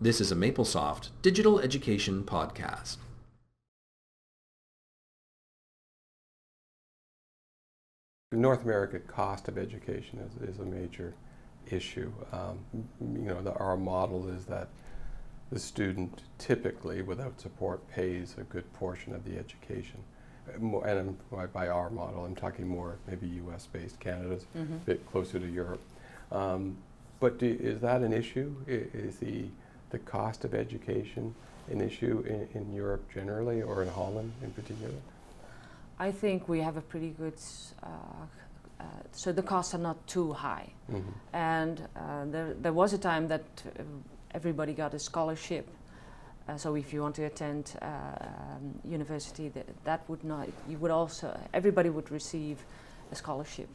This is a MapleSoft digital education podcast. The North America cost of education is, is a major issue. Um, you know, the, our model is that the student typically, without support, pays a good portion of the education. Uh, and I'm, by our model, I'm talking more maybe U.S. based. Canada's Mm-hmm. a bit closer to Europe. Um, but do, is that an issue? Is the the cost of education an issue in, in Europe generally, or in Holland in particular? I think we have a pretty good, uh, uh, so the costs are not too high. Mm-hmm. And uh, there, there was a time that uh, everybody got a scholarship. Uh, so if you want to attend uh, um, university, that, that would not, you would also, everybody would receive a scholarship.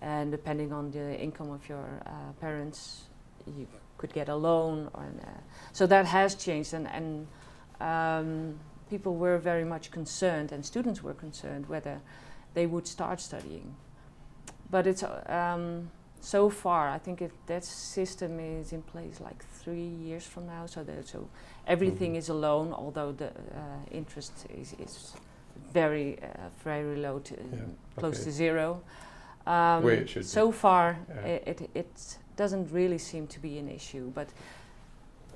And depending on the income of your uh, parents, you could get a loan. Or an, uh, so that has changed and, and um, people were very much concerned and students were concerned whether they would start studying. But it's um, so far, I think if that system is in place like three years from now, so that so everything Mhm. is a loan, although the uh, interest is, is very uh, very low to Yeah, close okay. to zero. Um, should be. so far, Yeah. it, it it doesn't really seem to be an issue. But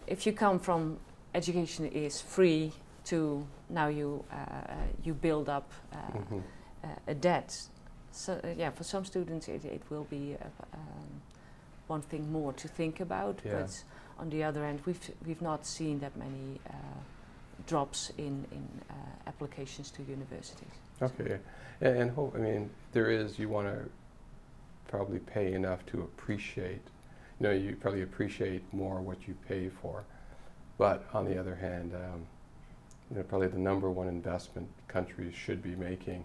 if you come from education is free to now you uh, you build up uh, Mhm. uh, a debt. So uh, yeah, for some students it, it will be uh, um, one thing more to think about. Yeah. But on the other hand, we've we've not seen that many uh, drops in in uh, applications to universities. Okay, and, and hope, I mean, there is, you want to probably pay enough to appreciate, know, you probably appreciate more what you pay for. But on the other hand, um, you know, probably the number one investment countries should be making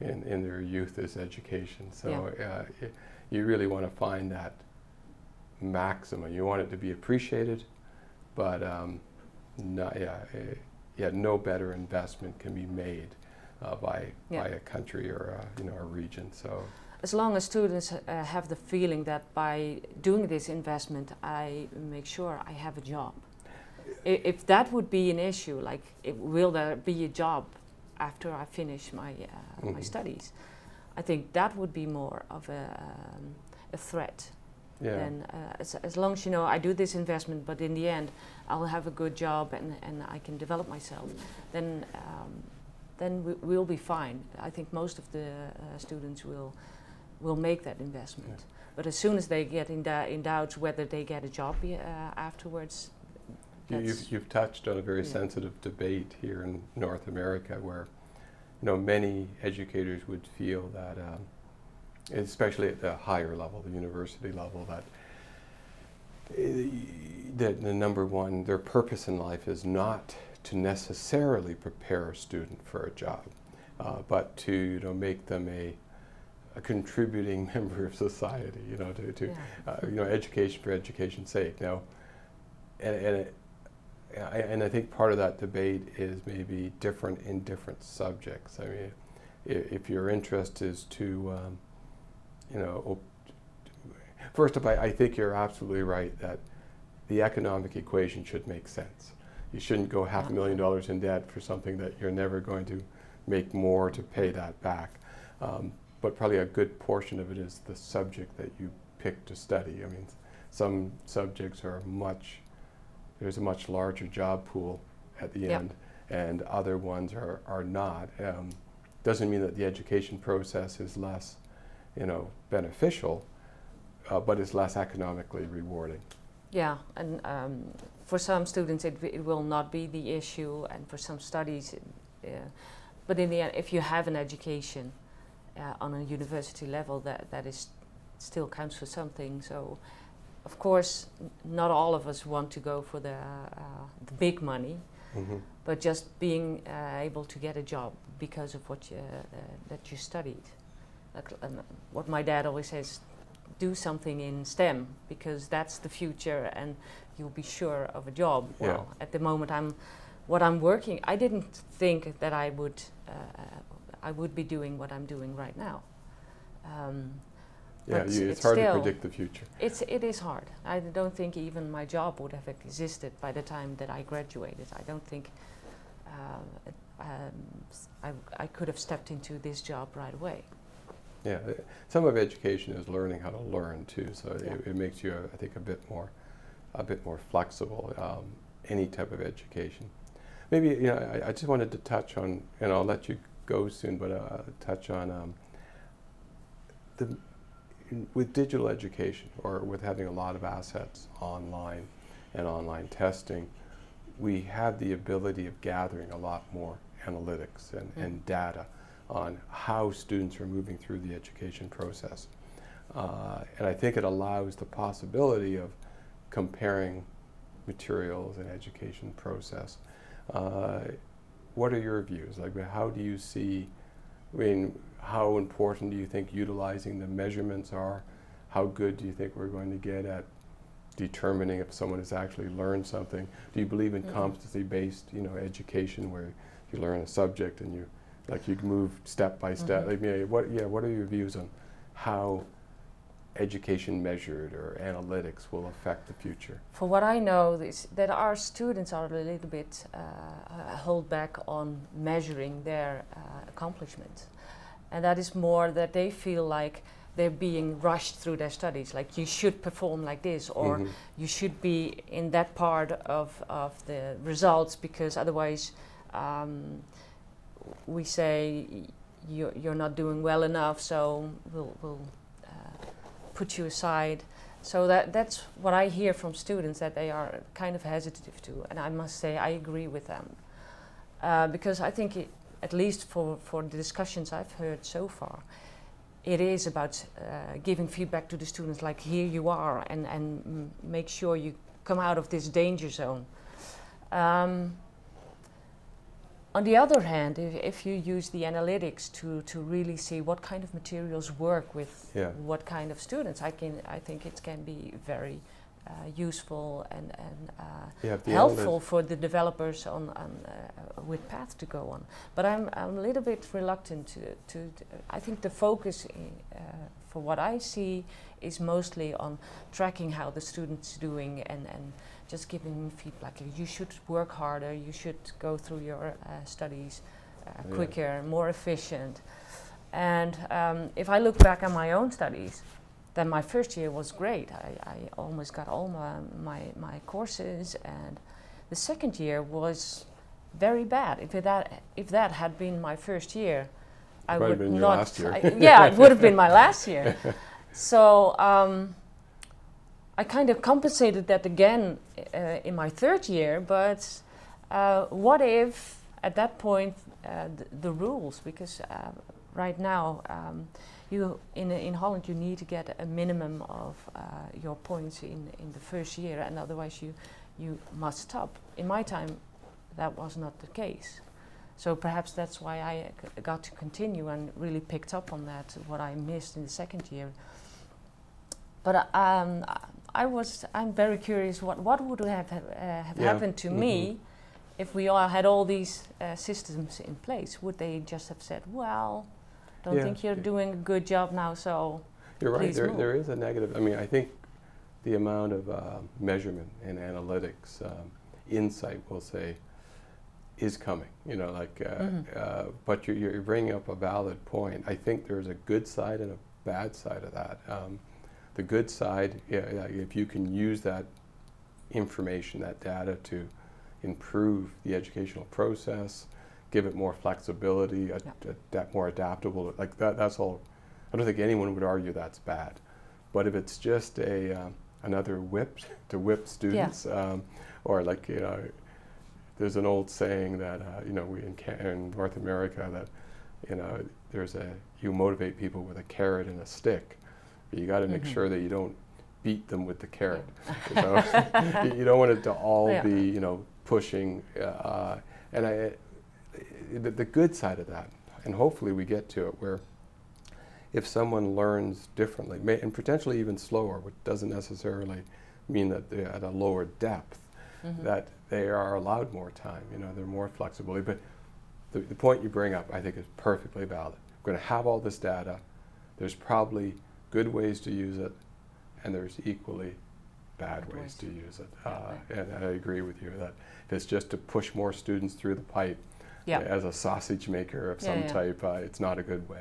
in, in their youth is education. So uh, y- you really want to find that maximum. You want it to be appreciated, but um, no, yeah, eh, yeah, no better investment can be made uh, by Yeah. by a country or a, you know a region. So As long as students uh, have the feeling that by doing this investment, I make sure I have a job. I- If that would be an issue, like it, will there be a job after I finish my uh, my Mhm. studies, I think that would be more of a, um, a threat. yeah, Then uh, as, as long as you know I do this investment, but in the end I'll have a good job and, and I can develop myself, then um, then we, we'll be fine. I think most of the uh, students will will make that investment. But as soon as they get in, da- in doubt whether they get a job uh, afterwards, you've you've touched on a very yeah. sensitive debate here in North America, where you know many educators would feel that, um, especially at the higher level, the university level, that eh, that the number one, their purpose in life is not to necessarily prepare a student for a job, uh, but to you know make them a a contributing member of society. You know, to, to yeah. uh, you know, education for education's sake. Now, and, and, it, I, and I think part of that debate is maybe different in different subjects. I mean, if, if your interest is to, um, you know, op- first of all, I think you're absolutely right that the economic equation should make sense. You shouldn't go half a million dollars in debt for something that you're never going to make more to pay that back. Um, but probably a good portion of it is the subject that you pick to study. I mean, some subjects are much, there's a much larger job pool at the Yep. end, and other ones are, are not. Um, doesn't mean that the education process is less, you know, beneficial, uh, but it's less economically rewarding. Yeah, and um, for some students it, it will not be the issue, and for some studies, it, yeah. but in the end, if you have an education uh, on a university level, that that is still counts for something. So, of course, not all of us want to go for the uh, the big money, Mm-hmm. but just being uh, able to get a job because of what you, uh, that you studied. Like, um, what my dad always says, do something in STEM because that's the future and you'll be sure of a job. Yeah. Well, at the moment I'm, what I'm working, I didn't think that I would, uh, I would be doing what I'm doing right now. Um, Yeah, you, it's it's hard to predict the future. It's it is hard. I don't think even my job would have existed by the time that I graduated. I don't think it- um, I, I could have stepped into this job right away. Yeah, uh, some of education is learning how to learn too. So Yeah. it, it makes you, uh, I think, a bit more, a bit more flexible. Um, any type of education. Maybe you know, I, I just wanted to touch on, and I'll let you go soon, but uh, touch on um, the with digital education or with having a lot of assets online and online testing. We have the ability of gathering a lot more analytics and, and data on how students are moving through the education process. Uh, and I think it allows the possibility of comparing materials and education process. Uh, what are your views? Like, how do you see? I mean, how important do you think utilizing the measurements are? How good do you think we're going to get at determining if someone has actually learned something? Do you believe in Mhm. competency-based, you know, education where you learn a subject and you, like, you move step by step? Mhm. Like, yeah, what, yeah, what are your views on how education measured or analytics will affect the future? For what I know, is that our students are a little bit uh, hold back on measuring their uh, accomplishments, and that is more that they feel like they're being rushed through their studies. Like you should perform like this, or Mhm. you should be in that part of, of the results because otherwise um, we say you're, you're not doing well enough so we'll, we'll put you aside. So that, that's what i hear from students that they are kind of hesitant to and i must say i agree with them. Uh, because i think it, at least for, for the discussions i've heard so far it is about uh, giving feedback to the students like here you are and, and make sure you come out of this danger zone. Um, on the other hand if, if you use the analytics to, to really see what kind of materials work with Yeah. what kind of students i can i think it can be very useful and, and uh, You have the helpful analytics- for the developers on, on uh, with path to go on. But I'm, I'm a little bit reluctant to, to, I think the focus uh, for what I see is mostly on tracking how the student's doing and, and just giving them feedback. You should work harder, you should go through your uh, studies uh, Yeah. quicker, more efficient. And um, if I look back on my own studies, then my first year was great. I, I almost got all my, my, my courses, and the second year was very bad. If that if that had been my first year, I would been your not. last year. I- yeah, it would have been my last year. So um, I kind of compensated that again uh, in my third year. But uh, what if at that point uh, the, the rules? Because uh, right now. Um, you in in Holland you need to get a minimum of uh, your points in in the first year, and otherwise you you must stop. In my time, that was not the case. So perhaps that's why I g- got to continue and really picked up on that what I missed in the second year. But uh, um, I was I'm very curious what what would have ha- uh, have Yeah. happened to me if we all had all these uh, systems in place. Would they just have said, well? Don't Yeah. think you're doing a good job now, so You're right. There, move. there is a negative. I mean, I think the amount of uh, measurement and analytics, um, insight, we'll say, is coming. You know, like, uh, Mhm. uh, but you're, you're bringing up a valid point. I think there's a good side and a bad side of that. Um, the good side, yeah, yeah, if you can use that information, that data, to improve the educational process, give it more flexibility, ad- Yeah. adapt, more adaptable. Like that, that's all. I don't think anyone would argue that's bad. But if it's just a um, another whip to whip students, um, or like you know, there's an old saying that uh, you know we in, Ca- in North America that you know there's a you motivate people with a carrot and a stick. But You got to make Mhm. sure that you don't beat them with the carrot. you, know? You don't want it to all Yeah. be you know pushing. Uh, and I, the, the good side of that, and hopefully we get to it where if someone learns differently, may, and potentially even slower, which doesn't necessarily mean that they're at a lower depth, mm-hmm. that they are allowed more time, you know, they're more flexible. But the, the point you bring up, I think, is perfectly valid. We're going to have all this data, there's probably good ways to use it, and there's equally bad ways to use it. Uh, and I agree with you that if it's just to push more students through the pipe, as a sausage maker of some type, uh, it's not a good way.